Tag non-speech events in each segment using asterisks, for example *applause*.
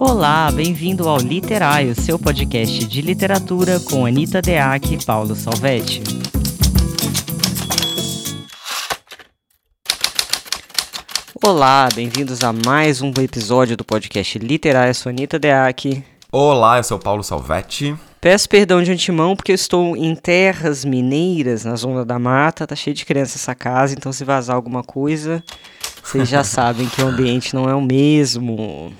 Olá, bem-vindo ao Literário, seu podcast de literatura com Anitta Deac e Paulo Salvetti. Olá, bem-vindos a mais um episódio do podcast Literário. Eu sou Anitta Deac. Olá, eu sou Paulo Salvetti. Peço perdão de antemão porque eu estou em terras mineiras, na zona da mata, tá cheio de crianças essa casa, então se vazar alguma coisa, vocês já *laughs* sabem que o ambiente não é o mesmo.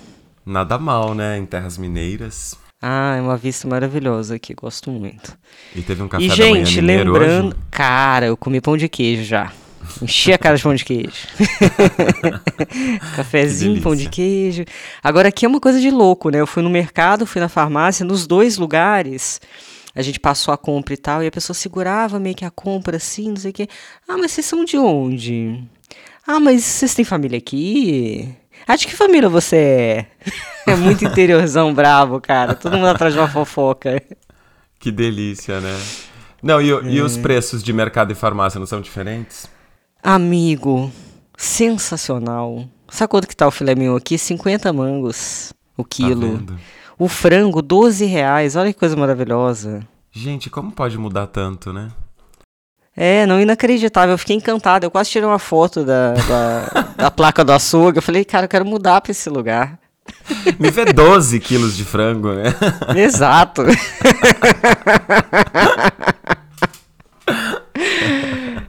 Nada mal, né? Em terras mineiras. Ah, é uma vista maravilhosa aqui, gosto muito. E teve um café e, da gente, manhã lembrando. hoje? Cara, eu comi pão de queijo já. Enchi a cara de pão de queijo. *laughs* Cafezinho, pão de queijo. Agora aqui é uma coisa de louco, né? Eu fui no mercado, fui na farmácia, nos dois lugares. A gente passou a compra e tal, e a pessoa segurava meio que a compra assim, não sei o quê. Ah, mas vocês são de onde? Ah, mas vocês têm família aqui? De que família você é? É muito interiorzão bravo, cara. Todo mundo atrás de uma fofoca. Que delícia, né? Não, e, e É. os preços de mercado e farmácia não são diferentes? Amigo, sensacional. Sabe quanto que tá o filé mignon aqui? 50 mangos o Tá quilo. vendo? o frango, 12 reais. Olha que coisa maravilhosa. Gente, como pode mudar tanto, né? É, não inacreditável. Eu fiquei encantado. Eu quase tirei uma foto da, da, *laughs* da placa do açougue. Eu falei, cara, eu quero mudar pra esse lugar. Me vê 12 quilos de frango, né? *laughs* Exato.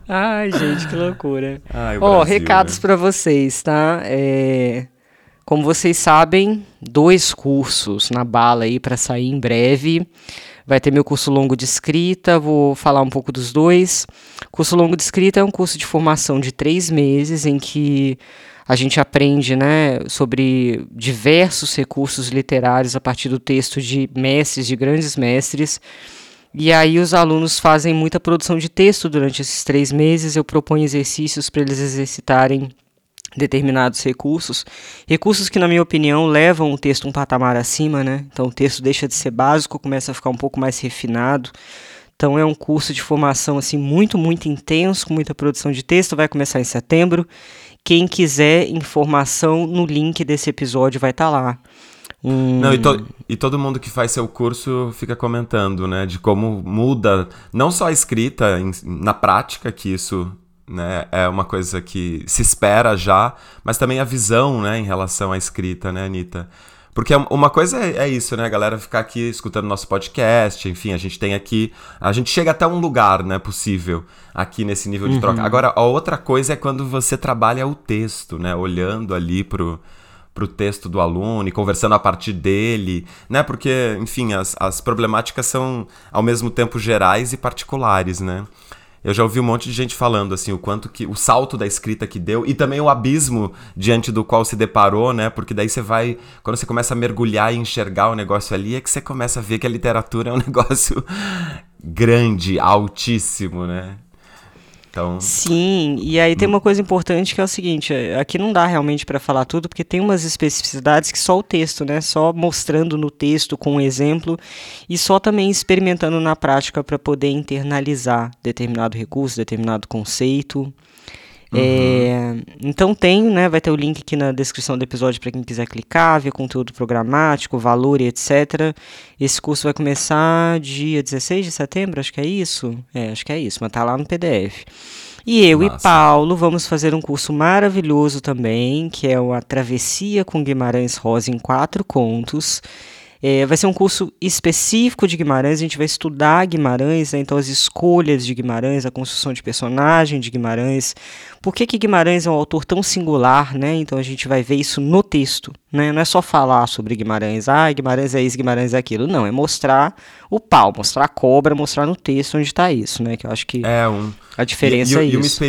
Ai, gente, que loucura. Ó, Brasil, recados né? pra vocês, tá? É, Como vocês sabem, dois cursos na bala aí pra sair em breve. Vai ter meu curso longo de escrita, vou falar um pouco dos dois. Curso longo de escrita é um curso de formação de três meses em que a gente aprende né, sobre diversos recursos literários a partir do texto de mestres, de grandes mestres. E aí os alunos fazem muita produção de texto durante esses três meses. Eu proponho exercícios para eles exercitarem determinados recursos. Recursos que, na minha opinião, levam o texto um patamar acima, né? Então o texto deixa de ser básico, começa a ficar um pouco mais refinado. Então é um curso de formação assim muito, muito intenso, com muita produção de texto. Vai começar em setembro. Quem quiser informação no link desse episódio vai estar lá. Um- Não, e, to- e todo mundo que faz seu curso fica comentando, né? De como muda, não só a escrita, em- na prática, que isso né, é uma coisa que se espera já, mas também a visão, né, em relação à escrita, né, Anitta? Porque uma coisa é, é isso, né, a galera ficar aqui escutando nosso podcast, enfim, a gente tem aqui, a gente chega até um lugar, né, possível, aqui nesse nível de troca. Agora, a outra coisa é quando você trabalha o texto, né, olhando ali pro, pro texto do aluno e conversando a partir dele, né? Porque, enfim, as, as problemáticas são ao mesmo tempo gerais e particulares, né? Eu já ouvi um monte de gente falando assim o quanto que o salto da escrita que deu e também o abismo diante do qual se deparou, né? Porque daí você vai, quando você começa a mergulhar e enxergar o negócio ali, é que você começa a ver que a literatura é um *laughs* negócio grande, altíssimo, né? Então, Sim, e aí tem uma coisa importante que é o seguinte, é, aqui não dá realmente para falar tudo, porque tem umas especificidades que só o texto, né, só mostrando no texto com um exemplo e só também experimentando na prática para poder internalizar determinado recurso, determinado conceito. É, então tem, né, vai ter o link aqui na descrição do episódio para quem quiser clicar, ver conteúdo programático, valor e etc. Esse curso vai começar dia 16 de setembro, acho que é isso. É, acho que é isso, mas tá lá no PDF. E eu e Massa. Paulo vamos fazer um curso maravilhoso também, que é a Travessia com Guimarães Rosa em quatro contos. É, vai ser um curso específico de Guimarães, a gente vai estudar Guimarães, né, então as escolhas de Guimarães, a construção de personagem de Guimarães, por que, que Guimarães é um autor tão singular, né? Então a gente vai ver isso no texto, né? Não é só falar sobre Guimarães, ah, Guimarães é isso, Guimarães é aquilo. Não, é mostrar o pau, mostrar a cobra, mostrar no texto onde está isso, né? Que eu acho que é um a diferença e, e, é e isso.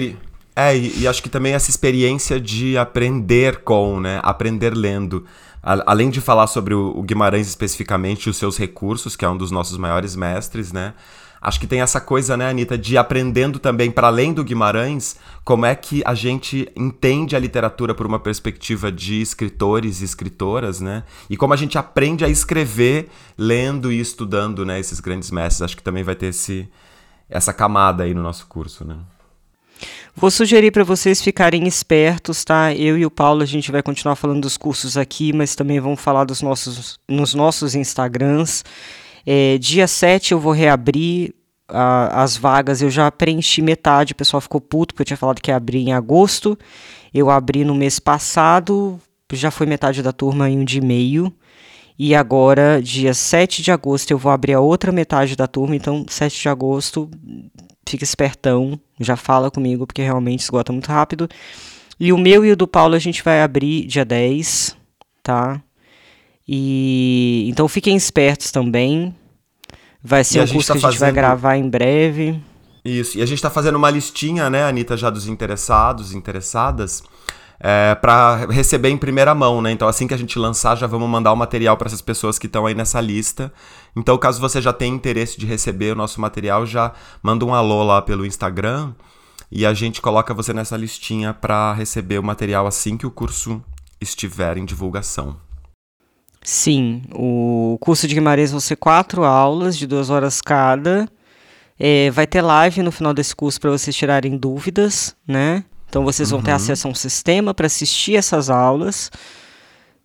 É, e, e acho que também essa experiência de aprender com, né? Aprender lendo. A- além de falar sobre o, o Guimarães especificamente e os seus recursos, que é um dos nossos maiores mestres, né? Acho que tem essa coisa, né, Anitta, de aprendendo também, para além do Guimarães, como é que a gente entende a literatura por uma perspectiva de escritores e escritoras, né? E como a gente aprende a escrever lendo e estudando, né, esses grandes mestres. Acho que também vai ter esse, essa camada aí no nosso curso, né? Vou sugerir para vocês ficarem espertos, tá? Eu e o Paulo a gente vai continuar falando dos cursos aqui, mas também vamos falar dos nossos, nos nossos Instagrams. É, dia 7 eu vou reabrir a, as vagas, eu já preenchi metade, o pessoal ficou puto porque eu tinha falado que ia abrir em agosto. Eu abri no mês passado, já foi metade da turma em um dia e meio. E agora, dia 7 de agosto, eu vou abrir a outra metade da turma. Então, 7 de agosto, fica espertão, já fala comigo, porque realmente esgota muito rápido. E o meu e o do Paulo a gente vai abrir dia 10, tá? E então fiquem espertos também. Vai ser e um curso tá que a gente fazendo... vai gravar em breve. Isso, e a gente está fazendo uma listinha, né, Anitta, já dos interessados, interessadas é, para receber em primeira mão, né? Então, assim que a gente lançar, já vamos mandar o material para essas pessoas que estão aí nessa lista. Então, caso você já tenha interesse de receber o nosso material, já manda um alô lá pelo Instagram e a gente coloca você nessa listinha para receber o material assim que o curso estiver em divulgação. Sim, o curso de Guimarães vão ser quatro aulas de duas horas cada. É, vai ter live no final desse curso para vocês tirarem dúvidas, né? Então vocês vão uhum. ter acesso a um sistema para assistir essas aulas.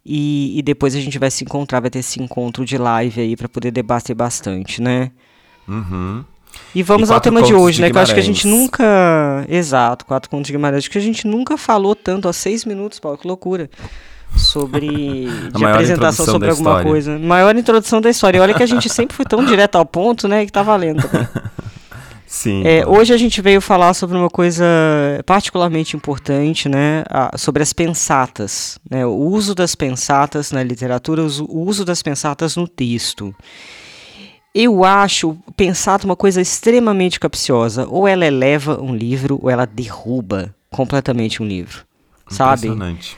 E, e, depois a gente vai se encontrar, vai ter esse encontro de live aí para poder debater bastante, né? Uhum. E vamos e ao tema de hoje, de né? Que eu acho que a gente nunca. Exato, quatro contos de Guimarães. Acho que a gente nunca falou tanto, há seis minutos, Paulo, que loucura. Sobre. *laughs* de apresentação sobre alguma história. coisa. Maior introdução da história. E olha que a gente sempre foi tão *laughs* direto ao ponto, né? Que tá valendo. *laughs* Sim. É, hoje a gente veio falar sobre uma coisa particularmente importante, né? A, sobre as pensatas, né? O uso das pensatas na literatura, o uso das pensatas no texto. Eu acho pensata uma coisa extremamente capciosa. Ou ela eleva um livro, ou ela derruba completamente um livro. Sabe? Impressionante.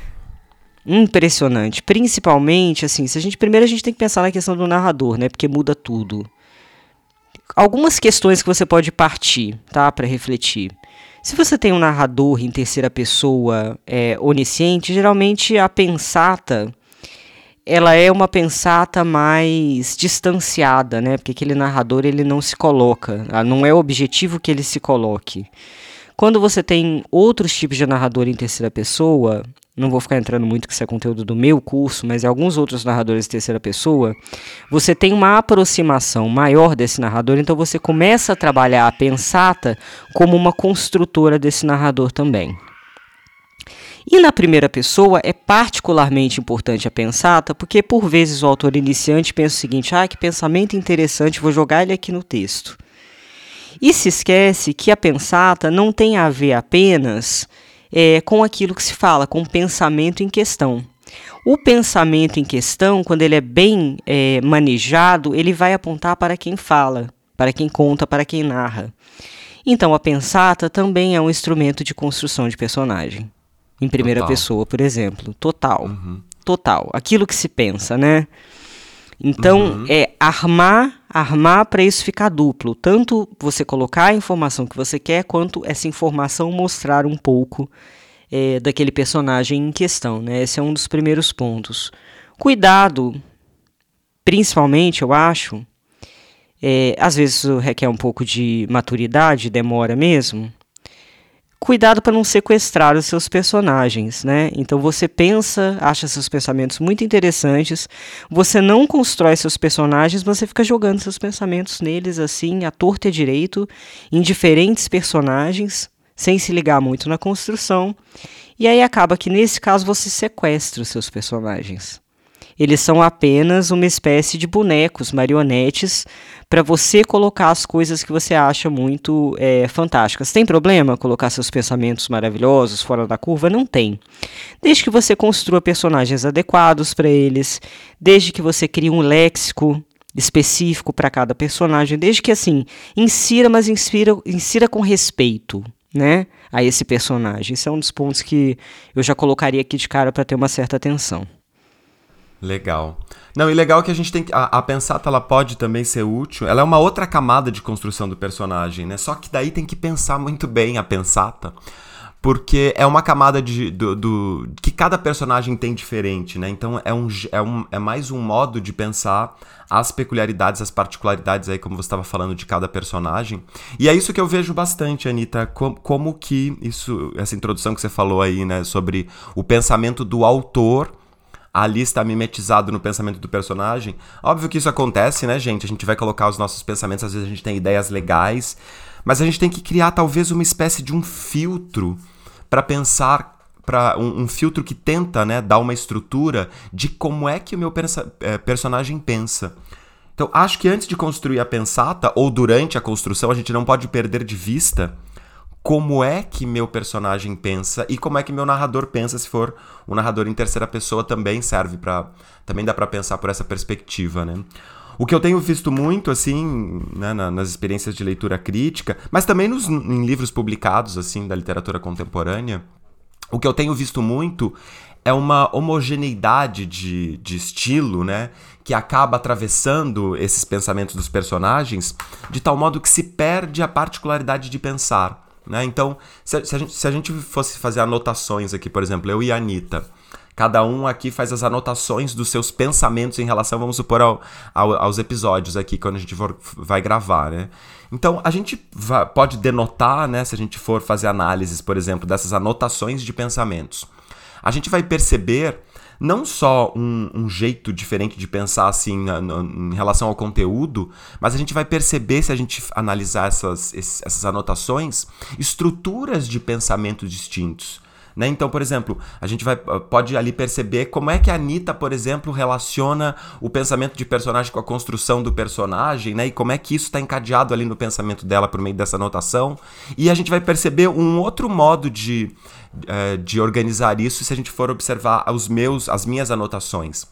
Impressionante. Principalmente, assim, se a gente. Primeiro a gente tem que pensar na questão do narrador, né? Porque muda tudo algumas questões que você pode partir, tá, para refletir. Se você tem um narrador em terceira pessoa é, onisciente, geralmente a pensata ela é uma pensata mais distanciada, né? Porque aquele narrador ele não se coloca, ah, não é o objetivo que ele se coloque. Quando você tem outros tipos de narrador em terceira pessoa, não vou ficar entrando muito que isso é conteúdo do meu curso, mas em alguns outros narradores de terceira pessoa, você tem uma aproximação maior desse narrador, então você começa a trabalhar a pensata como uma construtora desse narrador também. E na primeira pessoa é particularmente importante a pensata, porque por vezes o autor iniciante pensa o seguinte: ah, que pensamento interessante, vou jogar ele aqui no texto. E se esquece que a pensata não tem a ver apenas é, com aquilo que se fala, com o pensamento em questão. O pensamento em questão, quando ele é bem é, manejado, ele vai apontar para quem fala, para quem conta, para quem narra. Então, a pensata também é um instrumento de construção de personagem. Em primeira Total. pessoa, por exemplo. Total. Uhum. Total. Aquilo que se pensa, né? Então, uhum. é armar, armar para isso ficar duplo. Tanto você colocar a informação que você quer, quanto essa informação mostrar um pouco é, daquele personagem em questão. Né? Esse é um dos primeiros pontos. Cuidado, principalmente, eu acho, é, às vezes requer um pouco de maturidade, demora mesmo, cuidado para não sequestrar os seus personagens, né? Então você pensa, acha seus pensamentos muito interessantes, você não constrói seus personagens, você fica jogando seus pensamentos neles assim, à torta e direito, em diferentes personagens, sem se ligar muito na construção. E aí acaba que nesse caso você sequestra os seus personagens. Eles são apenas uma espécie de bonecos, marionetes, para você colocar as coisas que você acha muito é, fantásticas. Tem problema colocar seus pensamentos maravilhosos fora da curva? Não tem. Desde que você construa personagens adequados para eles, desde que você crie um léxico específico para cada personagem, desde que assim, insira, mas insira, insira com respeito, né, a esse personagem. Esse é um dos pontos que eu já colocaria aqui de cara para ter uma certa atenção. Legal. Não, e legal que a gente tem que. A, a pensata ela pode também ser útil. Ela é uma outra camada de construção do personagem, né? Só que daí tem que pensar muito bem a pensata. porque é uma camada de, do, do, que cada personagem tem diferente, né? Então é, um, é, um, é mais um modo de pensar as peculiaridades, as particularidades aí, como você estava falando, de cada personagem. E é isso que eu vejo bastante, Anitta, com, como que isso, essa introdução que você falou aí, né, sobre o pensamento do autor ali está mimetizado no pensamento do personagem. Óbvio que isso acontece, né, gente? A gente vai colocar os nossos pensamentos, às vezes a gente tem ideias legais, mas a gente tem que criar talvez uma espécie de um filtro para pensar para um, um, filtro que tenta né, dar uma estrutura de como é que o meu é, personagem pensa. Então, acho que antes de construir a pensata, ou durante a construção, a gente não pode perder de vista como é que meu personagem pensa e como é que meu narrador pensa, se for um narrador em terceira pessoa também serve para também dá para pensar por essa perspectiva, né? O que eu tenho visto muito, assim, né, nas experiências de leitura crítica, mas também nos, em livros publicados, assim, da literatura contemporânea, o que eu tenho visto muito é uma homogeneidade de, de estilo, né? Que acaba atravessando esses pensamentos dos personagens de tal modo que se perde a particularidade de pensar. Né? Então, se, se, a gente, se a gente fosse fazer anotações aqui, por exemplo, eu e a Anitta, cada um aqui faz as anotações dos seus pensamentos em relação, vamos supor, ao, ao, aos episódios aqui, quando a gente for, vai gravar, né? Então, a gente vai, pode denotar, né, se a gente for fazer análises, por exemplo, dessas anotações de pensamentos. A gente vai perceber não só um, um jeito diferente de pensar assim em relação ao conteúdo, mas a gente vai perceber, se a gente analisar essas, essas anotações, estruturas de pensamento distintos. Né? Então, por exemplo, a gente vai, pode ali perceber como é que a Anitta, por exemplo, relaciona o pensamento de personagem com a construção do personagem, né? E como é que isso está encadeado ali no pensamento dela por meio dessa anotação. E a gente vai perceber um outro modo de, é, de organizar isso se a gente for observar os meus, as minhas anotações.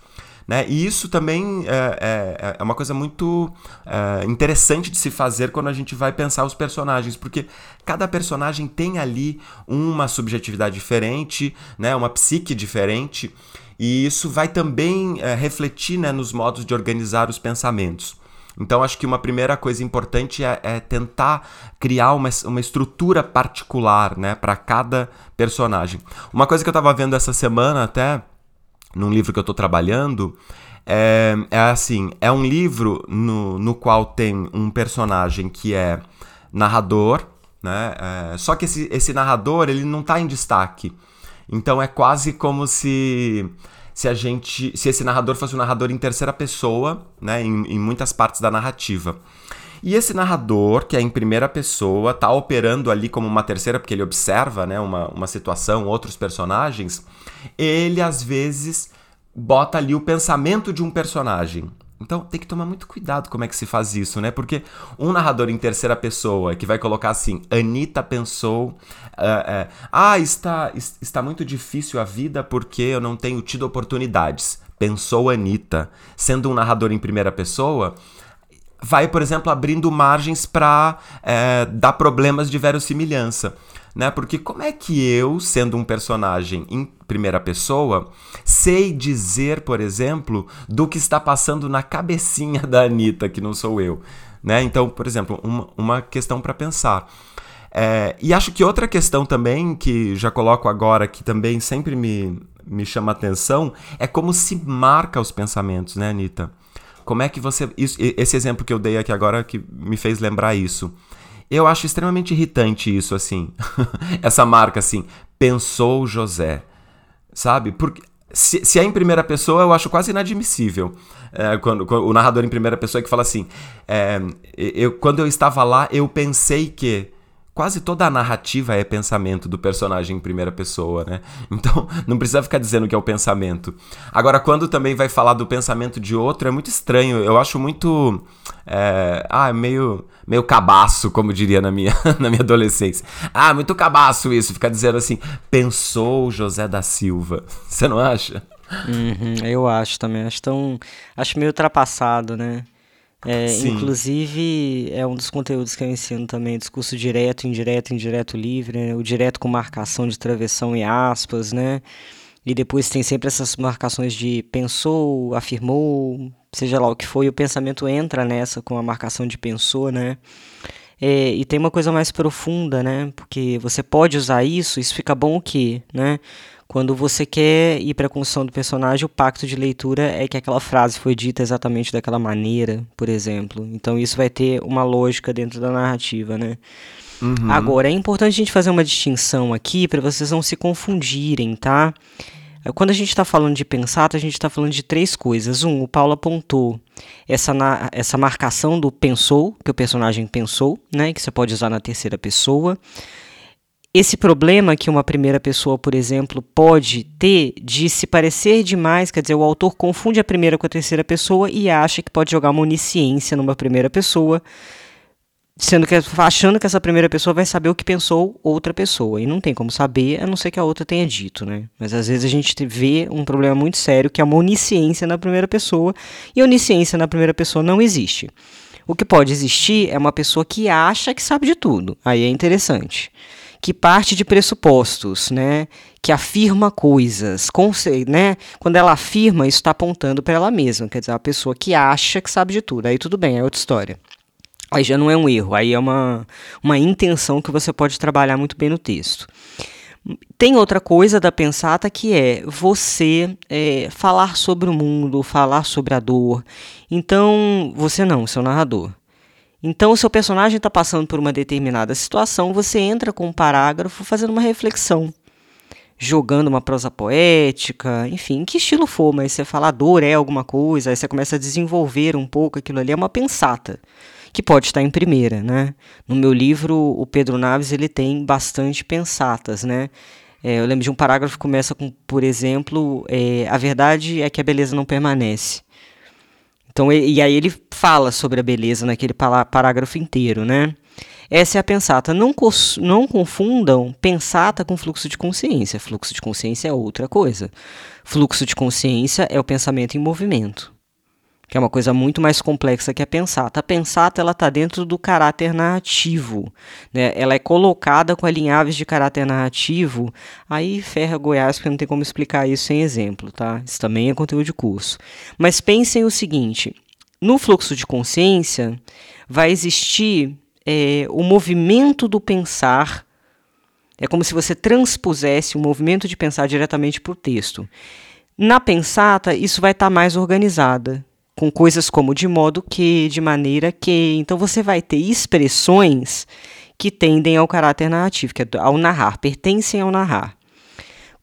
Né? E isso também é, é, é uma coisa muito é, interessante de se fazer quando a gente vai pensar os personagens, porque cada personagem tem ali uma subjetividade diferente, né? uma psique diferente, e isso vai também refletir né, nos modos de organizar os pensamentos. Então, acho que uma primeira coisa importante é, é tentar criar uma, uma estrutura particular né, para cada personagem. Uma coisa que eu estava vendo essa semana até num livro que eu estou trabalhando, é, é, assim, é um livro no, no qual tem um personagem que é narrador, né? É, só que esse, esse narrador ele não está em destaque. Então é quase como se se a gente se esse narrador fosse um narrador em terceira pessoa, né? Em, em muitas partes da narrativa. E esse narrador, que é em primeira pessoa, está operando ali como uma terceira, porque ele observa né, uma, uma situação, outros personagens, ele às vezes bota ali o pensamento de um personagem. Então tem que tomar muito cuidado como é que se faz isso, né? Porque um narrador em terceira pessoa que vai colocar assim: Anitta pensou. Uh, uh, ah, está, está muito difícil a vida porque eu não tenho tido oportunidades. Pensou Anitta. Sendo um narrador em primeira pessoa, vai, por exemplo, abrindo margens para é, dar problemas de verossimilhança. Né? Porque como é que eu, sendo um personagem em primeira pessoa, sei dizer, por exemplo, do que está passando na cabecinha da Anitta, que não sou eu? Né? Então, por exemplo, uma, uma questão para pensar. É, e acho que outra questão também, que já coloco agora, que também sempre me, me chama atenção, é como se marca os pensamentos, né, Anitta? Como é que você. Isso, esse exemplo que eu dei aqui agora que me fez lembrar isso. Eu acho extremamente irritante isso, assim. *laughs* Essa marca, assim. Pensou José. Sabe? Porque. Se, se, é em primeira pessoa, eu acho quase inadmissível. É, quando, quando, o narrador em primeira pessoa que fala assim: é, eu, quando eu estava lá, eu pensei que quase toda a narrativa é pensamento do personagem em primeira pessoa, né? Então, *laughs* não precisa ficar dizendo que é o pensamento. Agora, quando também vai falar do pensamento de outro, é muito estranho. Eu acho muito. É, ah, meio, meio cabaço, como diria na minha, *laughs* na minha adolescência. Ah, muito cabaço isso, ficar dizendo assim, pensou José da Silva. *laughs* Você não acha? Uhum, eu acho também. Acho tão. Acho meio ultrapassado, né? É, inclusive, é um dos conteúdos que eu ensino também, discurso direto, indireto, indireto livre, né? o direto com marcação de travessão e aspas, né? E depois tem sempre essas marcações de pensou, afirmou, seja lá o que foi, o pensamento entra nessa com a marcação de pensou, né? É, e tem uma coisa mais profunda, né? Porque você pode usar isso, isso fica bom o quê, né? Quando você quer ir para a construção do personagem, o pacto de leitura é que aquela frase foi dita exatamente daquela maneira, por exemplo. Então isso vai ter uma lógica dentro da narrativa, né? Uhum. Agora, é importante a gente fazer uma distinção aqui para vocês não se confundirem, tá? Quando a gente está falando de pensata, a gente está falando de três coisas. Um, o Paulo apontou essa, na, essa marcação do pensou, que o personagem pensou, né, que você pode usar na terceira pessoa. Esse problema que uma primeira pessoa, por exemplo, pode ter de se parecer demais, quer dizer, o autor confunde a primeira com a terceira pessoa e acha que pode jogar uma onisciência numa primeira pessoa sendo que achando que essa primeira pessoa vai saber o que pensou outra pessoa e não tem como saber a não ser que a outra tenha dito, né? Mas às vezes a gente vê um problema muito sério que é uma onisciência na primeira pessoa e onisciência na primeira pessoa não existe. O que pode existir é uma pessoa que acha que sabe de tudo. Aí é interessante. Que parte de pressupostos, né? Que afirma coisas, né? Quando ela afirma, isso está apontando para ela mesma. Quer dizer, a pessoa que acha que sabe de tudo. Aí tudo bem, é outra história aí já não é um erro, aí é uma, uma intenção que você pode trabalhar muito bem no texto. Tem outra coisa da pensata que é você é, falar sobre o mundo, falar sobre a dor. Então, você não, seu narrador. Então, o seu personagem está passando por uma determinada situação, você entra com um parágrafo fazendo uma reflexão, jogando uma prosa poética, enfim, que estilo for, mas você fala dor é alguma coisa, aí você começa a desenvolver um pouco aquilo ali, é uma pensata que pode estar em primeira, né? No meu livro, o Pedro Naves ele tem bastante pensatas, né? É, eu lembro de um parágrafo que começa com, por exemplo, é, a verdade é que a beleza não permanece. Então, e, e aí ele fala sobre a beleza naquele parágrafo inteiro, né? Essa é a pensata. Não, não confundam pensata com fluxo de consciência. Fluxo de consciência é outra coisa. Fluxo de consciência é o pensamento em movimento que é uma coisa muito mais complexa que a pensata. A pensata ela está dentro do caráter narrativo, né? Ela é colocada com alinhaves de caráter narrativo. Aí ferra Goiás porque não tem como explicar isso sem exemplo, tá? Isso também é conteúdo de curso. Mas pensem o seguinte: no fluxo de consciência vai existir é, o movimento do pensar. É como se você transpusesse o movimento de pensar diretamente para o texto. Na pensata, isso vai estar tá mais organizada com coisas como de modo que, de maneira que. Então você vai ter expressões que tendem ao caráter narrativo, que é ao narrar, pertencem ao narrar.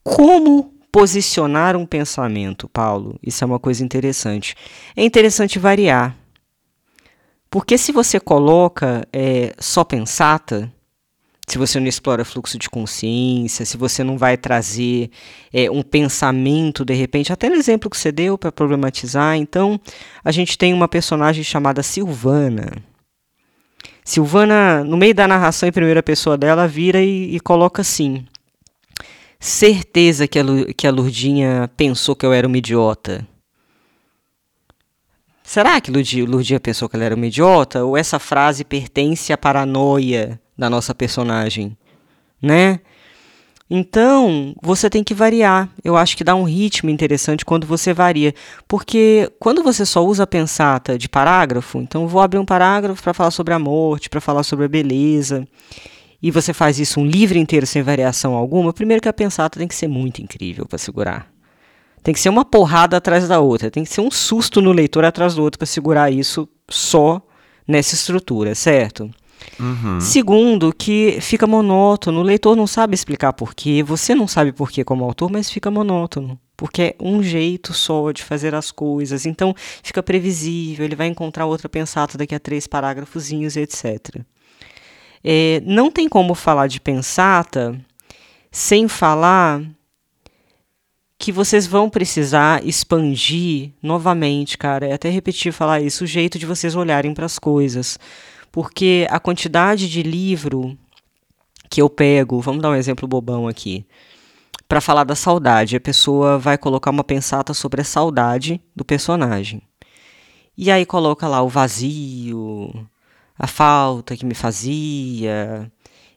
Como posicionar um pensamento, Paulo? Isso é uma coisa interessante. É interessante variar. Porque se você coloca é, só pensata, se você não explora fluxo de consciência, se você não vai trazer é, um pensamento de repente, até no exemplo que você deu para problematizar. Então, a gente tem uma personagem chamada Silvana. Silvana, no meio da narração em primeira pessoa dela, vira e, e coloca assim: certeza que a, que a Lurdinha pensou que eu era uma idiota. Será que Lurdinha pensou que ela era uma idiota? Ou essa frase pertence à paranoia da nossa personagem, né? Então, você tem que variar. Eu acho que dá um ritmo interessante quando você varia. Porque quando você só usa a pensata de parágrafo, então vou abrir um parágrafo para falar sobre a morte, para falar sobre a beleza, e você faz isso um livro inteiro sem variação alguma, primeiro que a pensata tem que ser muito incrível para segurar. Tem que ser uma porrada atrás da outra, tem que ser um susto no leitor atrás do outro para segurar isso só nessa estrutura, certo? Uhum. Segundo, que fica monótono. O leitor não sabe explicar porquê. Você não sabe porquê como autor, mas fica monótono. Porque é um jeito só de fazer as coisas. Então fica previsível. Ele vai encontrar outra pensata daqui a três parágrafozinhos, etc. É, não tem como falar de pensata sem falar que vocês vão precisar expandir novamente, cara. É até repetir falar isso, o jeito de vocês olharem para as coisas porque a quantidade de livro que eu pego, vamos dar um exemplo bobão aqui, para falar da saudade, a pessoa vai colocar uma pensata sobre a saudade do personagem. E aí coloca lá o vazio, a falta que me fazia,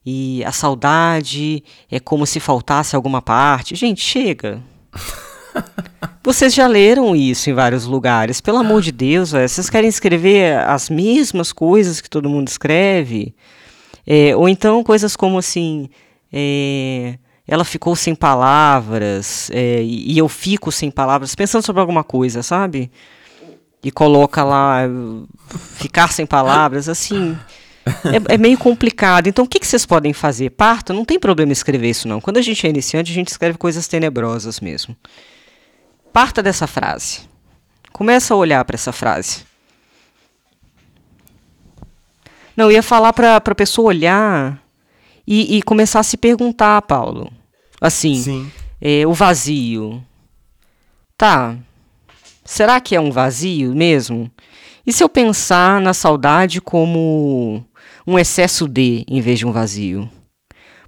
e a saudade é como se faltasse alguma parte. Gente, chega. *laughs* *laughs* Vocês já leram isso em vários lugares. Pelo amor de Deus, vocês querem escrever as mesmas coisas que todo mundo escreve? É, ou então coisas como assim. É, ela ficou sem palavras é, e eu fico sem palavras, pensando sobre alguma coisa, sabe? E coloca lá ficar sem palavras, assim. É, é, meio complicado. Então, o que, que vocês podem fazer? Parta, não tem problema escrever isso, não. Quando a gente é iniciante, a gente escreve coisas tenebrosas mesmo. Parta dessa frase. Começa a olhar para essa frase. Não, eu ia falar para a pessoa olhar e, e, começar a se perguntar, Paulo. Assim, é, o vazio. Tá, será que é um vazio mesmo? E se eu pensar na saudade como um excesso de em vez de um vazio?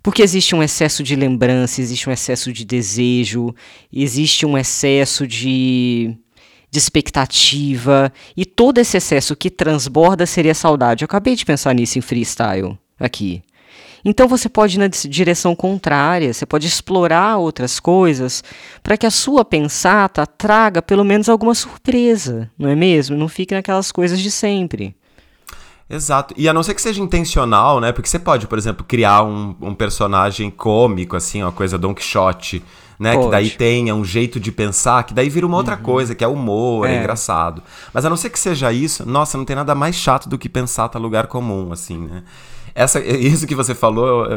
Porque existe um excesso de lembrança, existe um excesso de desejo, existe um excesso de, de expectativa, e todo esse excesso que transborda seria saudade. Eu acabei de pensar nisso em freestyle aqui. Então você pode ir na direção contrária, você pode explorar outras coisas para que a sua pensata traga pelo menos alguma surpresa, não é mesmo? Não fique naquelas coisas de sempre. Exato. E a não ser que seja intencional, né? Porque você pode, por exemplo, criar um, um personagem cômico, assim, uma coisa Don Quixote, né? Pode. Que daí tenha um jeito de pensar, que daí vira uma outra uhum. coisa, que é humor, é. é. engraçado. Mas a não ser que seja isso, nossa, não tem nada mais chato do que pensar tá lugar comum, assim, né? Essa, *laughs* isso que você falou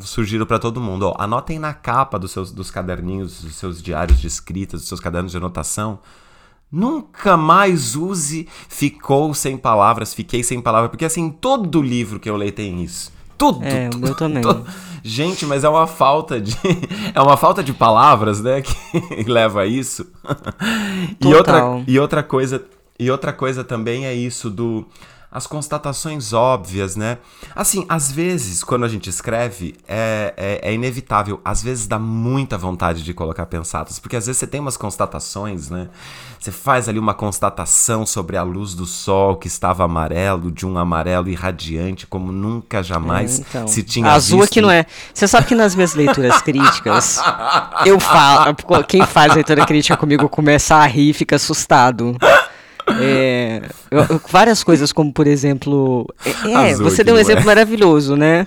surgiram para todo mundo. Ó, anotem na capa dos seus dos caderninhos, dos seus diários de escrita, dos seus cadernos de anotação. Nunca mais use ficou sem palavras, fiquei sem palavras, porque assim, todo livro que eu leio tem isso. Tudo. É, tudo, o meu também. Tudo. Gente, mas é uma falta de *laughs* é uma falta de palavras, né, *laughs* que leva a isso. E outra e outra coisa, e outra coisa também é isso do as constatações óbvias, né? Assim, às vezes, quando a gente escreve, é, é, é, inevitável. Às vezes dá muita vontade de colocar pensados, porque às vezes você tem umas constatações, né? Você faz ali uma constatação sobre a luz do sol que estava amarelo, de um amarelo irradiante, como nunca jamais é, então. se tinha Azul visto. aqui não é. Você sabe que nas minhas leituras críticas, eu falo. Quem faz leitura crítica comigo começa a rir e fica assustado. É, várias coisas, como por exemplo. É, Azul, você deu um exemplo é. maravilhoso, né?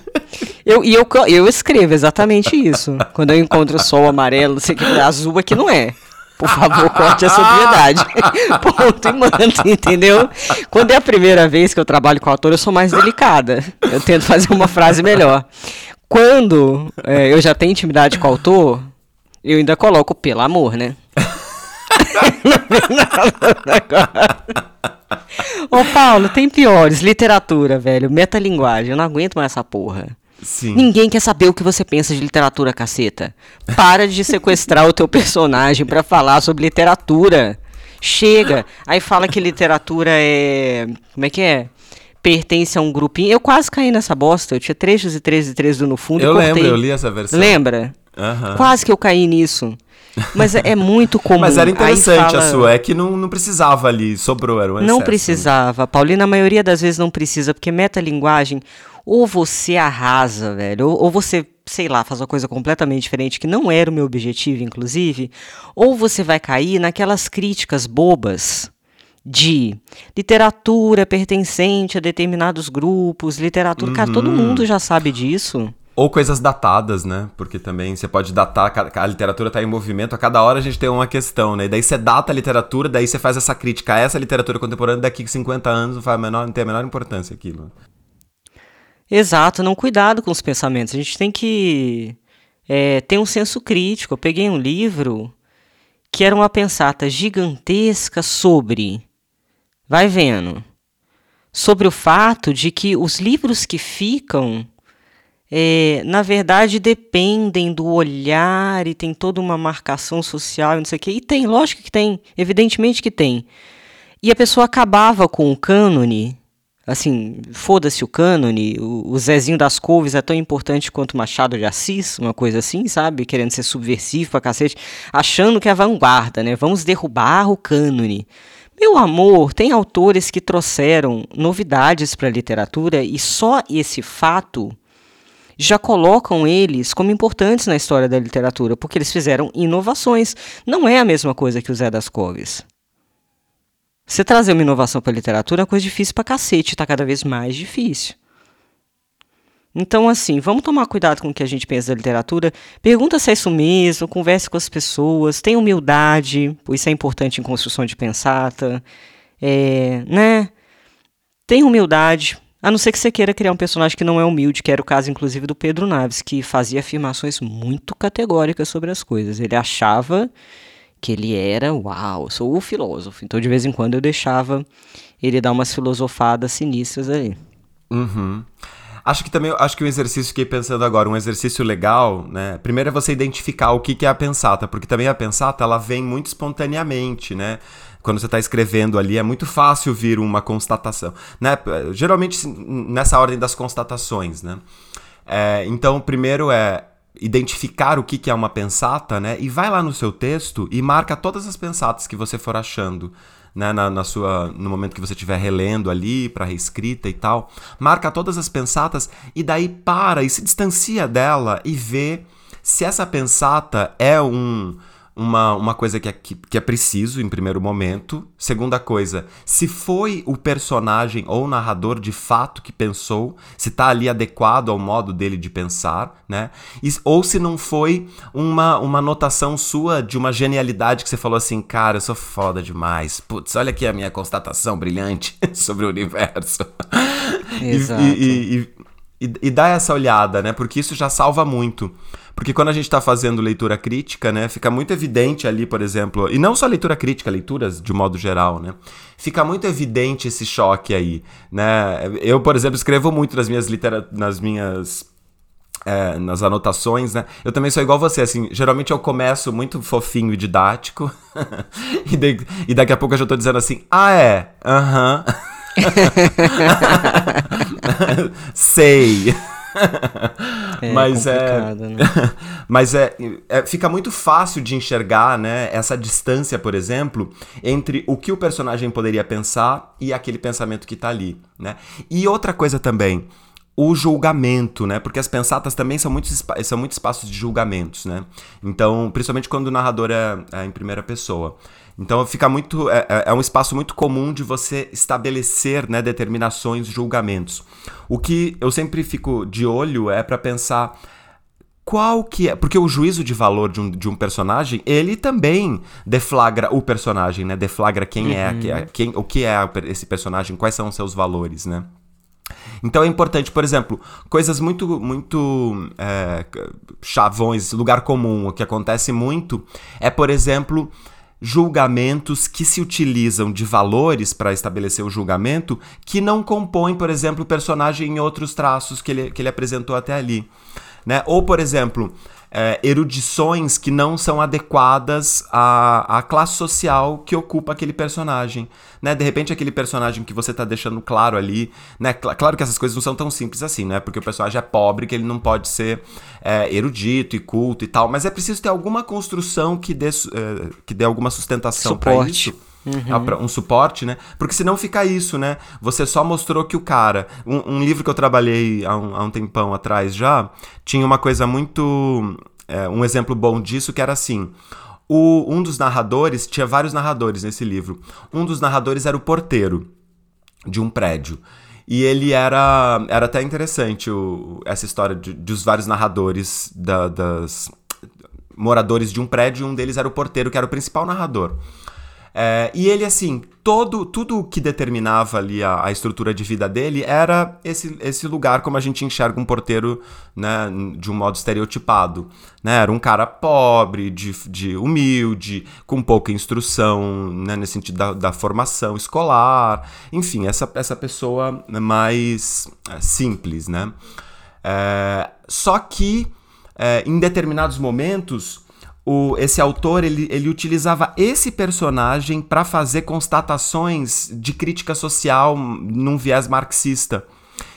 Eu, e eu, eu escrevo exatamente isso. Quando eu encontro o sol amarelo, sei que, azul aqui não é. Por favor, corte a sobriedade. *laughs* Ponto e manda, entendeu? Quando é a primeira vez que eu trabalho com autor, eu sou mais delicada. Eu tento fazer uma frase melhor. Quando é, eu já tenho intimidade com o autor, eu ainda coloco pelo amor, né? *laughs* Ô Paulo, tem piores. Literatura, velho. Metalinguagem. Eu não aguento mais essa porra. Sim. Ninguém quer saber o que você pensa de literatura, caceta. Para de sequestrar o teu personagem para falar sobre literatura. Chega. Aí fala que literatura é. Como é que é? Pertence a um grupinho. Eu quase caí nessa bosta. Eu tinha trechos e trechos e trechos no fundo. Eu lembro, eu li essa versão. Lembra? Uhum. Quase que eu caí nisso. Mas é, é muito comum. Mas era interessante fala... a sua, é que não, não precisava ali, sobrou, era um Não precisava, Paulina, a maioria das vezes não precisa, porque metalinguagem, ou você arrasa, velho, ou, ou você, sei lá, faz uma coisa completamente diferente, que não era o meu objetivo, inclusive, ou você vai cair naquelas críticas bobas de literatura pertencente a determinados grupos, literatura. Uhum. Cara, todo uhum. mundo já sabe disso. Ou coisas datadas, né? Porque também você pode datar, a literatura está em movimento, a cada hora a gente tem uma questão, né? E daí você data a literatura, daí você faz essa crítica a essa literatura contemporânea, daqui 50 anos não, faz menor, não tem a menor importância aquilo. Exato, não cuidado com os pensamentos. A gente tem que é, ter um senso crítico. Eu peguei um livro que era uma pensata gigantesca sobre. Vai vendo. Sobre o fato de que os livros que ficam é, na verdade dependem do olhar e tem toda uma marcação social e não sei o quê. E tem, lógico que tem, evidentemente que tem. E a pessoa acabava com o cânone, assim, foda-se o cânone, o, o Zezinho das Couves é tão importante quanto Machado de Assis, uma coisa assim, sabe? Querendo ser subversivo pra cacete, achando que é vanguarda, né? Vamos derrubar o cânone. Meu amor, tem autores que trouxeram novidades para a literatura e só esse fato já colocam eles como importantes na história da literatura, porque eles fizeram inovações. Não é a mesma coisa que o Zé das Coves. Você trazer uma inovação para a literatura é uma coisa difícil para cacete, está cada vez mais difícil. Então, assim, vamos tomar cuidado com o que a gente pensa da literatura. Pergunta se é isso mesmo, converse com as pessoas, tenha humildade, pois isso é importante em construção de pensata. É, né? Tenha humildade, a não ser que você queira criar um personagem que não é humilde, que era o caso, inclusive, do Pedro Naves, que fazia afirmações muito categóricas sobre as coisas. Ele achava que ele era, uau, sou o filósofo. Então, de vez em quando, eu deixava ele dar umas filosofadas sinistras ali. Uhum. Acho que também, acho que um exercício, fiquei pensando agora, um exercício legal, né? Primeiro é você identificar o que, que é a pensata, porque também a pensata, ela vem muito espontaneamente, né? Quando você está escrevendo ali, é muito fácil vir uma constatação, né? Geralmente nessa ordem das constatações, né? É, então, primeiro é identificar o que, que é uma pensata, né? E vai lá no seu texto e marca todas as pensatas que você for achando né, na, na, sua, no momento que você estiver relendo ali para reescrita e tal, marca todas as pensatas e daí para e se distancia dela e vê se essa pensata é um uma, uma coisa que é, que, que, é preciso em primeiro momento. Segunda coisa, se foi o personagem ou o narrador de fato que pensou, se está ali adequado ao modo dele de pensar, né? E, ou se não foi uma, uma notação sua de uma genialidade que você falou assim, cara, eu sou foda demais. Putz, olha aqui a minha constatação brilhante *laughs* sobre o universo. Exato. *laughs* e, e, e, e, e dá essa olhada, né? Porque isso já salva muito. Porque quando a gente está fazendo leitura crítica, né, fica muito evidente ali, por exemplo, e não só leitura crítica, leituras de modo geral, né, fica muito evidente esse choque aí, né. Eu, por exemplo, escrevo muito nas minhas litera nas minhas é, nas anotações, né? Eu também sou igual você, assim, geralmente eu começo muito fofinho e didático, *laughs* e, de, e, daqui a pouco eu já tô dizendo assim, ah é, aham. Uh *laughs* -huh. *laughs* Sei. *laughs* É mas é, né? *laughs* mas é, é, fica muito fácil de enxergar, né, essa distância, por exemplo, entre o que o personagem poderia pensar e aquele pensamento que está ali, né? E outra coisa também, o julgamento, né? Porque as pensatas também são muitos, são muitos espaços de julgamentos, né? Então, principalmente quando o narrador é, é em primeira pessoa. Então fica muito. É, é, é, um espaço muito comum de você estabelecer né, determinações, julgamentos. O que eu sempre fico de olho é para pensar qual que é. Porque o juízo de valor de um, de um personagem, ele também deflagra o personagem, né? Deflagra quem é, uhum. é, quem, o que é esse personagem, quais são os seus valores, né? Então é importante, por exemplo, coisas muito, muito é, chavões, lugar comum, o que acontece muito é, por exemplo, julgamentos que se utilizam de valores para estabelecer o julgamento que não compõem, por exemplo, o personagem em outros traços que ele, que ele apresentou até ali. Né? Ou, por exemplo, é, erudições que não são adequadas à, à classe social que ocupa aquele personagem. Né? De repente, aquele personagem que você está deixando claro ali. Né? Cl claro que essas coisas não são tão simples assim, né? Porque o personagem é pobre, que ele não pode ser é, erudito e culto e tal. Mas é preciso ter alguma construção que dê, é, que dê alguma sustentação para isso. Uhum. Um suporte, né? Porque senão fica isso, né? Você só mostrou que o cara. Um, um livro que eu trabalhei há um, há um, tempão atrás já tinha uma coisa muito. É, um exemplo bom disso que era assim. O, um dos narradores, tinha vários narradores nesse livro. Um dos narradores era o porteiro de um prédio. E ele era. Era até interessante o, essa história de, dos vários narradores da, das moradores de um prédio, e um deles era o porteiro, que era o principal narrador. É, e ele, assim, todo, tudo o que determinava ali a, a, estrutura de vida dele era esse, esse lugar como a gente enxerga um porteiro, né, de um modo estereotipado. Né? Era um cara pobre, de, de humilde, com pouca instrução, né, nesse sentido da, da formação escolar. Enfim, essa, essa pessoa mais é, simples, né? É, só que, é, em determinados momentos o, esse autor ele, ele utilizava esse personagem para fazer constatações de crítica social num viés marxista.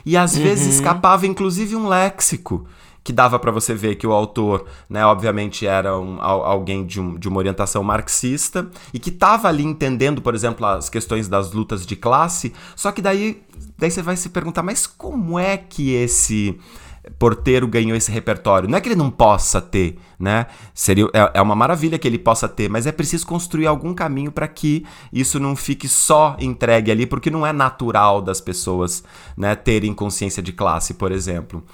E às uhum. vezes escapava inclusive um léxico que dava para você ver que o autor, né, obviamente era um, alguém de, um, de, uma orientação marxista e que estava ali entendendo, por exemplo, as questões das lutas de classe. Só que daí, daí você vai se perguntar, mas como é que esse porteiro ganhou esse repertório. Não é que ele não possa ter, né? Seria, é, é uma maravilha que ele possa ter, mas é preciso construir algum caminho para que isso não fique só entregue ali, porque não é natural das pessoas né, terem consciência de classe, por exemplo.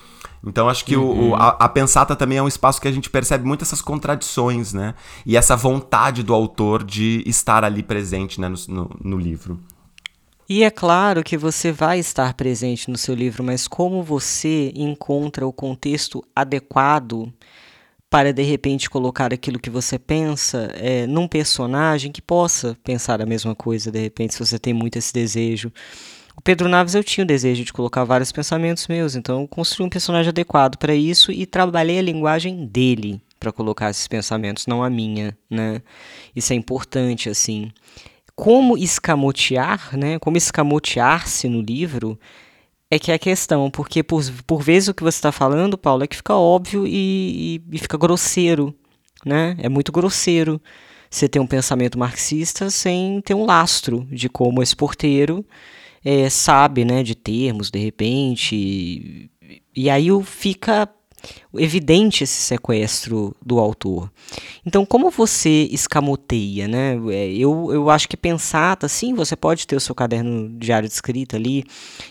Então acho que uhum. o, a, a, pensata também é um espaço que a gente percebe muito essas contradições, né? E essa vontade do autor de estar ali presente né, no, no, no livro. E é claro que você vai estar presente no seu livro, mas como você encontra o contexto adequado para de repente colocar aquilo que você pensa é, num personagem que possa pensar a mesma coisa, de repente, se você tem muito esse desejo. O Pedro Naves eu tinha o desejo de colocar vários pensamentos meus, então eu construí um personagem adequado para isso e trabalhei a linguagem dele para colocar esses pensamentos, não a minha, né? Isso é importante assim como escamotear, né? Como escamotear-se no livro é que é a questão, porque por, por vezes o que você está falando, Paulo, é que fica óbvio e, e, e, fica grosseiro, né? É muito grosseiro você ter um pensamento marxista sem ter um lastro de como esse porteiro é, sabe, né? De termos, de repente. E, e aí fica evidente esse sequestro do autor. Então, como você escamoteia, né? É, eu, eu acho que pensar, sim, você pode ter o seu caderno diário de escrita ali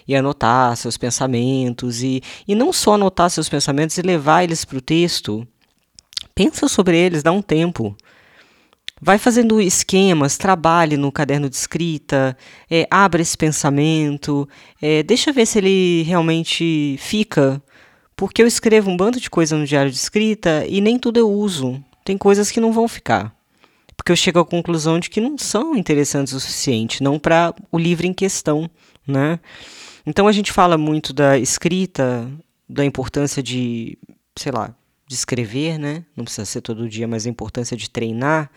e anotar seus pensamentos e, e não só anotar seus pensamentos e levar eles para o texto. Pensa sobre eles, dá um tempo. Vai fazendo esquemas, trabalhe no caderno de escrita, é, abra esse pensamento, é, deixa ver se ele realmente fica porque eu escrevo um bando de coisa no diário de escrita e nem tudo eu uso. Tem coisas que não vão ficar. Porque eu chego à conclusão de que não são interessantes o suficiente, não para o livro em questão, né? Então a gente fala muito da escrita, da importância de, sei lá, de escrever, né? Não precisa ser todo dia, mas a importância de treinar.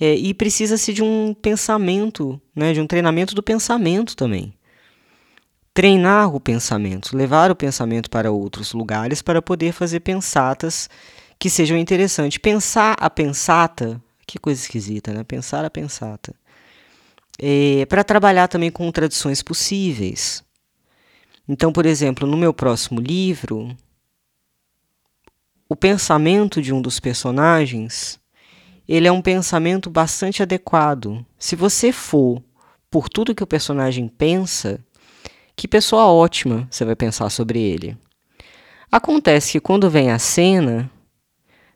É, e precisa-se de um pensamento, né? De um treinamento do pensamento também treinar o pensamento, levar o pensamento para outros lugares para poder fazer pensatas que sejam interessantes. Pensar a pensata, que coisa esquisita, né? Pensar a pensata. É, para trabalhar também com tradições possíveis. Então, por exemplo, no meu próximo livro, o pensamento de um dos personagens, ele é um pensamento bastante adequado. Se você for por tudo que o personagem pensa, que pessoa ótima você vai pensar sobre ele. Acontece que quando vem a cena,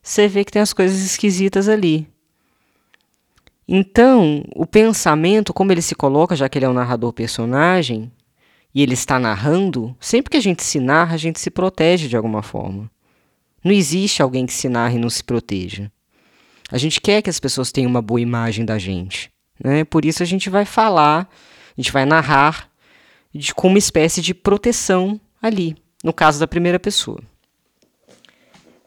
você vê que tem as coisas esquisitas ali. Então, o pensamento, como ele se coloca, já que ele é um narrador personagem, e ele está narrando, sempre que a gente se narra, a gente se protege de alguma forma. Não existe alguém que se narre e não se proteja. A gente quer que as pessoas tenham uma boa imagem da gente. Né? Por isso a gente vai falar, a gente vai narrar de, com uma espécie de proteção ali, no caso da primeira pessoa.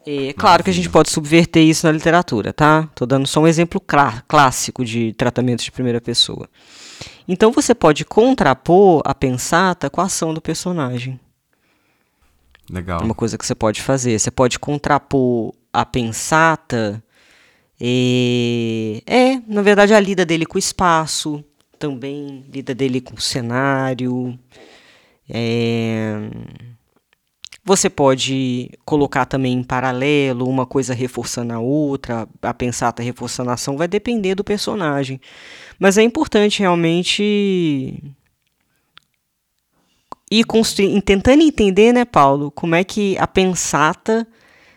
É claro que a gente pode subverter isso na literatura, tá? Tô dando só um exemplo clá clássico de tratamento de primeira pessoa. Então você pode contrapor a pensata com a ação do personagem. Legal. É uma coisa que você pode fazer. Você pode contrapor a pensata. E... É, na verdade, a lida dele com o espaço, também lida dele com o cenário. É... Você pode colocar também em paralelo, uma coisa reforçando a outra, a pensar tá reforçando a ação, vai depender do personagem. Mas é importante realmente ir construindo, tentando entender, né, Paulo, como é que a pensata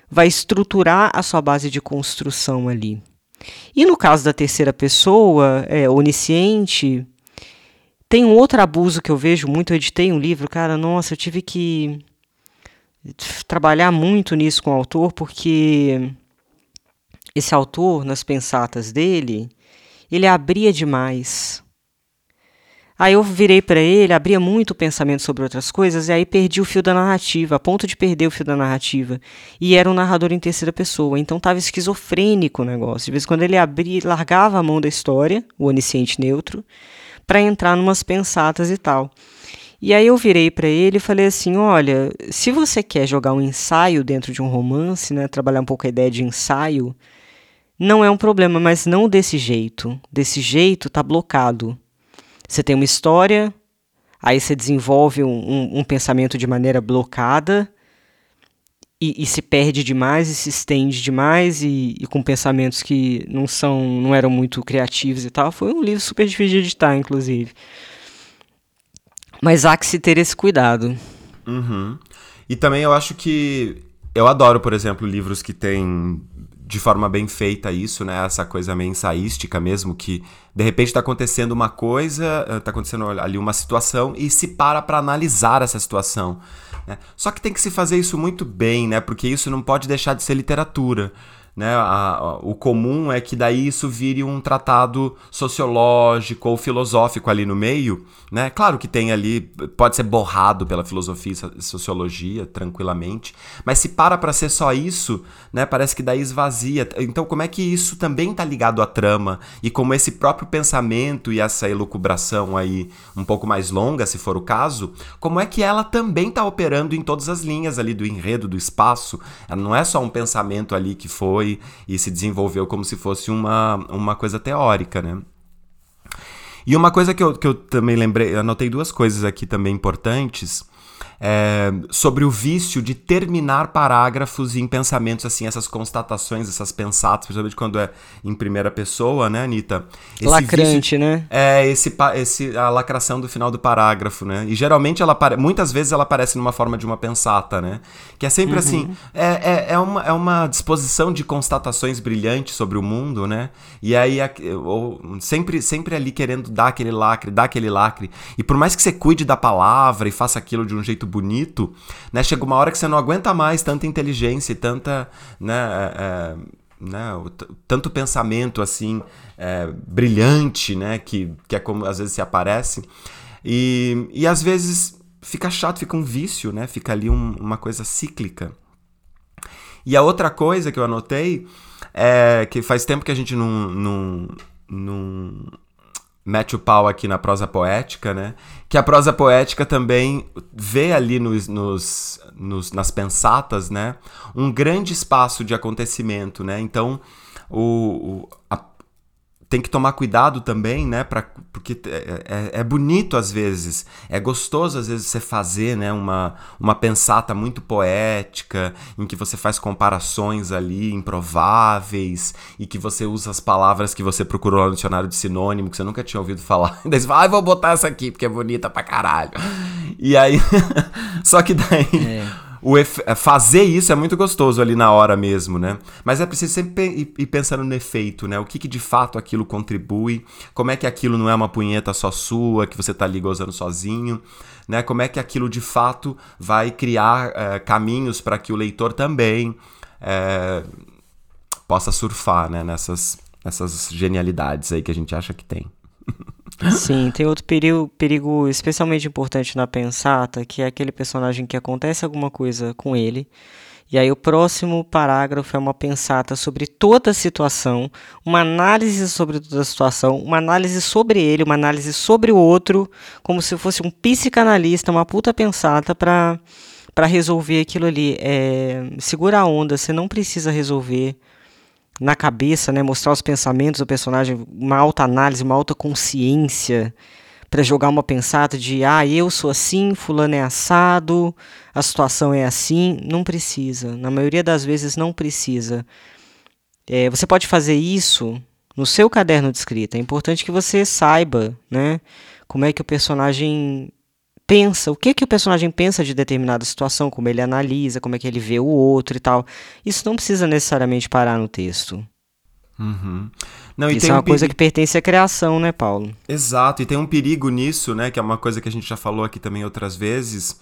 vai estruturar a sua base de construção ali. E no caso da terceira pessoa, é, onisciente, tem um outro abuso que eu vejo muito. Eu editei um livro, cara, nossa, eu tive que trabalhar muito nisso com o autor, porque esse autor, nas pensatas dele, ele abria demais. Aí eu virei para ele, abria muito o pensamento sobre outras coisas, e aí perdi o fio da narrativa, a ponto de perder o fio da narrativa. E era um narrador em terceira pessoa, então estava esquizofrênico o negócio. De vez em quando ele abria, largava a mão da história, o onisciente neutro, para entrar numas pensatas e tal. E aí eu virei para ele e falei assim: olha, se você quer jogar um ensaio dentro de um romance, né, trabalhar um pouco a ideia de ensaio, não é um problema, mas não desse jeito. Desse jeito tá blocado. Você tem uma história, aí você desenvolve um, um, um pensamento de maneira blocada, e, e, se perde demais e se estende demais e, e, com pensamentos que não são não eram muito criativos e tal. Foi um livro super difícil de editar inclusive. Mas há que se ter esse cuidado. Uhum. e também eu acho que eu adoro por exemplo livros que têm de forma bem feita isso, né? Essa coisa meio ensaística mesmo, que de repente está acontecendo uma coisa, está acontecendo ali uma situação e se para para analisar essa situação. Né? Só que tem que se fazer isso muito bem, né? Porque isso não pode deixar de ser literatura. Né? A, a, o comum é que daí isso vire um tratado sociológico ou filosófico ali no meio. Né? Claro que tem ali, pode ser borrado pela filosofia e sociologia tranquilamente, mas se para para ser só isso, né? parece que daí esvazia. Então, como é que isso também está ligado à trama e como esse próprio pensamento e essa elucubração aí um pouco mais longa, se for o caso, como é que ela também está operando em todas as linhas ali do enredo, do espaço? Ela não é só um pensamento ali que foi foi e se desenvolveu como se fosse uma, uma coisa teórica, né? E uma coisa que eu, que eu também lembrei, anotei duas coisas aqui também importantes é, sobre o vício de terminar parágrafos em pensamentos assim, essas constatações, essas pensatas, principalmente quando é em primeira pessoa, né, Anitta? Esse Lacrante, vício, né? É, esse, esse, a lacração do final do parágrafo, né? E geralmente ela muitas vezes ela aparece numa forma de uma pensata, né? Que é sempre assim, uhum. assim, é, é, é, uma, é uma disposição de constatações brilhantes sobre o mundo, né? E aí ou, sempre, sempre ali querendo dar aquele lacre, dar aquele lacre. E por mais que você cuide da palavra e faça aquilo de um jeito bonito, né? Chega uma hora que você não aguenta mais tanta inteligência e tanta, né? É, é né, tanto pensamento assim é, brilhante, né, que, que é como às vezes se aparece e, e às vezes fica chato, fica um vício, né, fica ali um, uma coisa cíclica. E a outra coisa que eu anotei é que faz tempo que a gente não, não, não mete o pau aqui na prosa poética, né? Que a prosa poética também vê ali nos, nos, nos, nas pensatas, né? Um grande espaço de acontecimento, né? Então, o, o a, tem que tomar cuidado também, né? Pra, porque é, é, é, bonito às vezes, é gostoso às vezes você fazer, né? Uma, uma pensata muito poética, em que você faz comparações ali improváveis e que você usa as palavras que você procurou no dicionário de sinônimo, que você nunca tinha ouvido falar. *laughs* Daí você fala, ah, vou botar essa aqui porque é bonita pra caralho. E aí. *laughs* Só que daí. É o é, fazer isso é muito gostoso ali na hora mesmo, né? Mas é preciso sempre ir pensando no efeito, né? O que, que de fato aquilo contribui, como é que aquilo não é uma punheta só sua, que você tá ali gozando sozinho, né? Como é que aquilo de fato vai criar é, caminhos para que o leitor também é, possa surfar, né? Nessas, nessas genialidades aí que a gente acha que tem. *laughs* Sim, tem outro perigo, perigo especialmente importante na pensata, que é aquele personagem que acontece alguma coisa com ele, e aí o próximo parágrafo é uma pensata sobre toda a situação, uma análise sobre toda a situação, uma análise sobre ele, uma análise sobre o outro, como se fosse um psicanalista, uma puta pensata para para resolver aquilo ali. É, segura a onda, você não precisa resolver na cabeça, né, mostrar os pensamentos do personagem, uma alta análise, uma alta consciência para jogar uma pensata de ah, eu sou assim, fulano é assado, a situação é assim, não precisa. Na maioria das vezes não precisa. É, você pode fazer isso no seu caderno de escrita. É importante que você saiba, né, como é que o personagem pensa, o que que o personagem pensa de determinada situação, como ele analisa, como é que ele vê o outro e tal. Isso não precisa necessariamente parar no texto. Uhum. Não, Isso é uma um coisa que pertence à criação, né, Paulo? Exato, e tem um perigo nisso, né, que é uma coisa que a gente já falou aqui também outras vezes,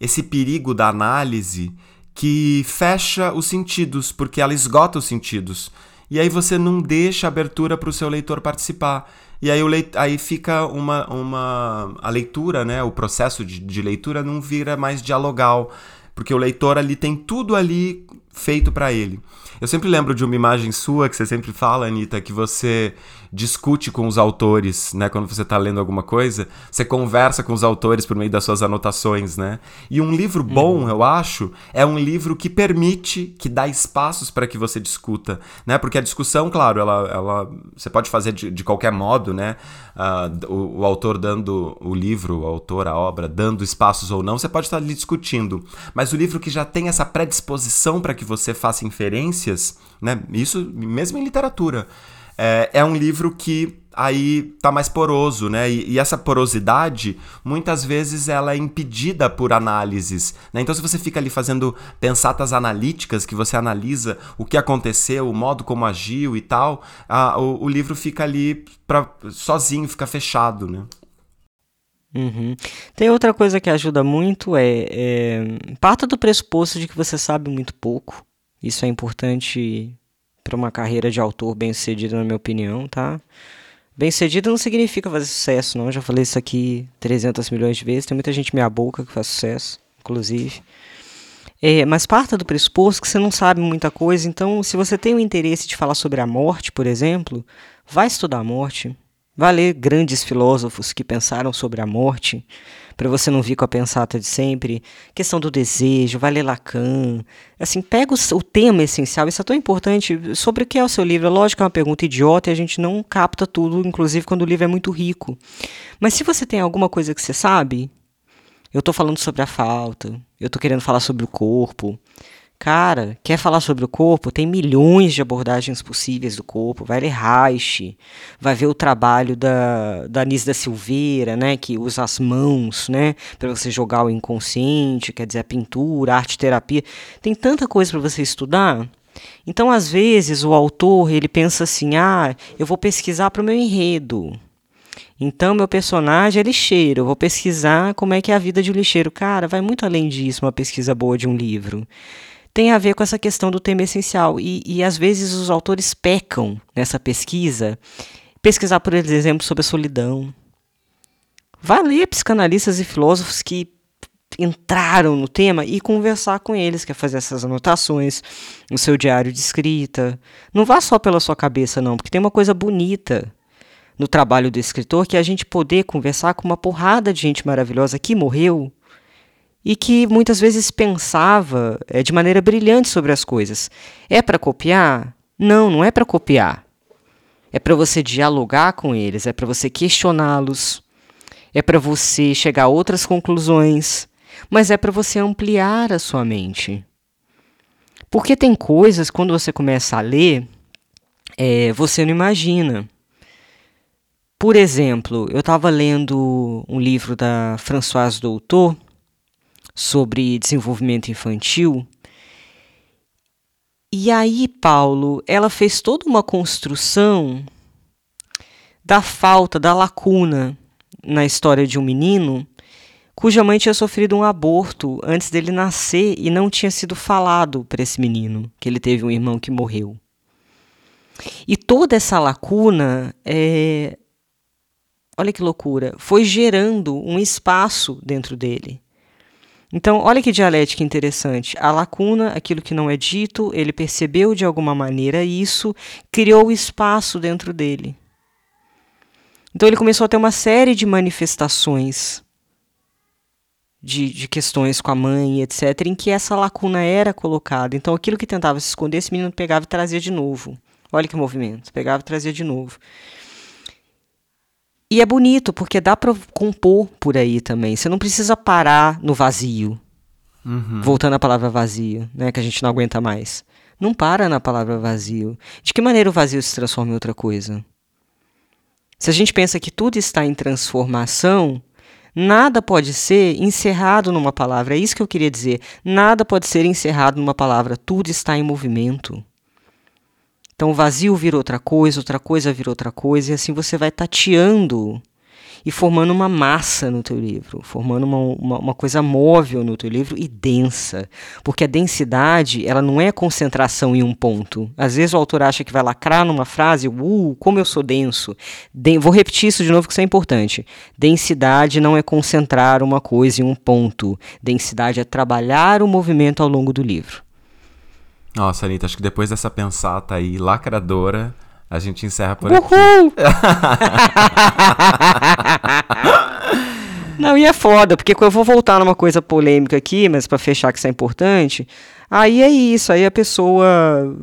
esse perigo da análise que fecha os sentidos, porque ela esgota os sentidos. E aí você não deixa abertura para o seu leitor participar. E aí, o leit aí fica uma, uma. A leitura, né? O processo de, de leitura não vira mais dialogal. Porque o leitor ali tem tudo ali feito para ele. Eu sempre lembro de uma imagem sua que você sempre fala, Anitta, que você discute com os autores, né? Quando você está lendo alguma coisa, você conversa com os autores por meio das suas anotações, né? E um livro bom, uhum. eu acho, é um livro que permite, que dá espaços para que você discuta, né? Porque a discussão, claro, ela, ela você pode fazer de, de qualquer modo, né? Uh, o, o, autor dando o livro, o autor, a obra, dando espaços ou não, você pode estar ali discutindo. Mas o livro que já tem essa predisposição para que você faça inferências, né? Isso mesmo em literatura é, é um livro que aí tá mais poroso, né? E, e, essa porosidade, muitas vezes, ela é impedida por análises, né? Então, se você fica ali fazendo pensatas analíticas, que você analisa o que aconteceu, o modo como agiu e tal, a, o, o, livro fica ali pra, sozinho, fica fechado, né? Uhum. Tem outra coisa que ajuda muito é, é parta do pressuposto de que você sabe muito pouco. Isso é importante para uma carreira de autor bem sucedida, na minha opinião, tá? Bem sucedido não significa fazer sucesso, não. Eu já falei isso aqui 300 milhões de vezes. Tem muita gente meia boca que faz sucesso, inclusive. É, mas parta do pressuposto que você não sabe muita coisa. Então, se você tem o interesse de falar sobre a morte, por exemplo, vai estudar a morte. Vai ler grandes filósofos que pensaram sobre a morte para você não vir com a pensata de sempre. Questão do desejo, vai ler Lacan. Assim, pega o, o, tema essencial, isso é tão importante. Sobre o que é o seu livro? Lógico é uma pergunta idiota e a gente não capta tudo, inclusive quando o livro é muito rico. Mas se você tem alguma coisa que você sabe, eu estou falando sobre a falta, eu estou querendo falar sobre o corpo, Cara, quer falar sobre o corpo? Tem milhões de abordagens possíveis do corpo. Vai ler Reich, vai ver o trabalho da, da Anis da Silveira, né, que usa as mãos, né, para você jogar o inconsciente, quer dizer, a pintura, a arte terapia. Tem tanta coisa para você estudar. Então, às vezes, o autor, ele pensa assim: "Ah, eu vou pesquisar para o meu enredo". Então, meu personagem é lixeiro. Eu vou pesquisar como é que é a vida de um lixeiro. Cara, vai muito além disso uma pesquisa boa de um livro tem a ver com essa questão do tema essencial. E, e às vezes os autores pecam nessa pesquisa. Pesquisar, por exemplo, sobre a solidão. Vá ler psicanalistas e filósofos que entraram no tema e conversar com eles, quer fazer essas anotações no seu diário de escrita. Não vá só pela sua cabeça, não, porque tem uma coisa bonita no trabalho do escritor que é a gente poder conversar com uma porrada de gente maravilhosa que morreu e que muitas vezes pensava é, de maneira brilhante sobre as coisas. É para copiar? Não, não é para copiar. É para você dialogar com eles, é para você questioná-los, é para você chegar a outras conclusões, mas é para você ampliar a sua mente. Porque tem coisas, quando você começa a ler, é, você não imagina. Por exemplo, eu estava lendo um livro da Françoise Doutor, sobre desenvolvimento infantil. E aí, Paulo, ela fez toda uma construção da falta, da lacuna na história de um menino cuja mãe tinha sofrido um aborto antes dele nascer e não tinha sido falado para esse menino que ele teve um irmão que morreu. E toda essa lacuna, é... olha que loucura, foi gerando um espaço dentro dele. Então, olha que dialética interessante. A lacuna, aquilo que não é dito, ele percebeu de alguma maneira isso, criou espaço dentro dele. Então, ele começou a ter uma série de manifestações de, de questões com a mãe, etc., em que essa lacuna era colocada. Então, aquilo que tentava se esconder, esse menino pegava e trazia de novo. Olha que movimento. Pegava e trazia de novo. E é bonito, porque dá para compor por aí também. Você não precisa parar no vazio. Uhum. Voltando à palavra vazio, né? Que a gente não aguenta mais. Não para na palavra vazio. De que maneira o vazio se transforma em outra coisa? Se a gente pensa que tudo está em transformação, nada pode ser encerrado numa palavra. É isso que eu queria dizer. Nada pode ser encerrado numa palavra. Tudo está em movimento. Então o vazio vira outra coisa, outra coisa vira outra coisa, e assim você vai tateando e formando uma massa no teu livro, formando uma, uma, uma, coisa móvel no teu livro e densa. Porque a densidade, ela não é concentração em um ponto. Às vezes o autor acha que vai lacrar numa frase, uh, como eu sou denso. Den Vou repetir isso de novo, que isso é importante. Densidade não é concentrar uma coisa em um ponto. Densidade é trabalhar o movimento ao longo do livro. Nossa, Anitta, acho que depois dessa pensata aí, lacradora, a gente encerra por Uhul! aqui. *laughs* Não, e é foda, porque eu vou voltar numa coisa polêmica aqui, mas pra fechar que isso é importante. Aí é isso, aí a pessoa,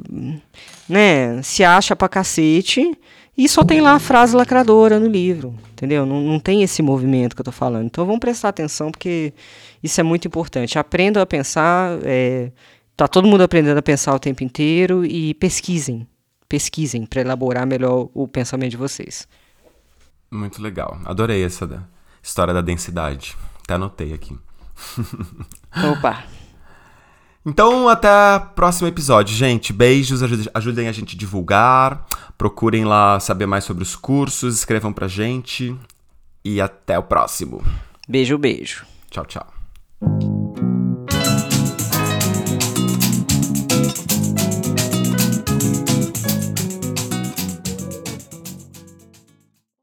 né, se acha pra cacete e só tem lá a frase lacradora no livro, entendeu? Não, não tem esse movimento que eu tô falando. Então vamos prestar atenção, porque isso é muito importante. Aprendam a pensar, é, tá todo mundo aprendendo a pensar o tempo inteiro e pesquisem, pesquisem para elaborar melhor o pensamento de vocês. Muito legal. Adorei essa da- história da densidade. Até anotei aqui. *laughs* Opa! Então, até o próximo episódio, gente. Beijos, ajude- ajudem a gente a divulgar. Procurem lá saber mais sobre os cursos, escrevam pra gente. E até o próximo. Beijo, beijo. Tchau, tchau.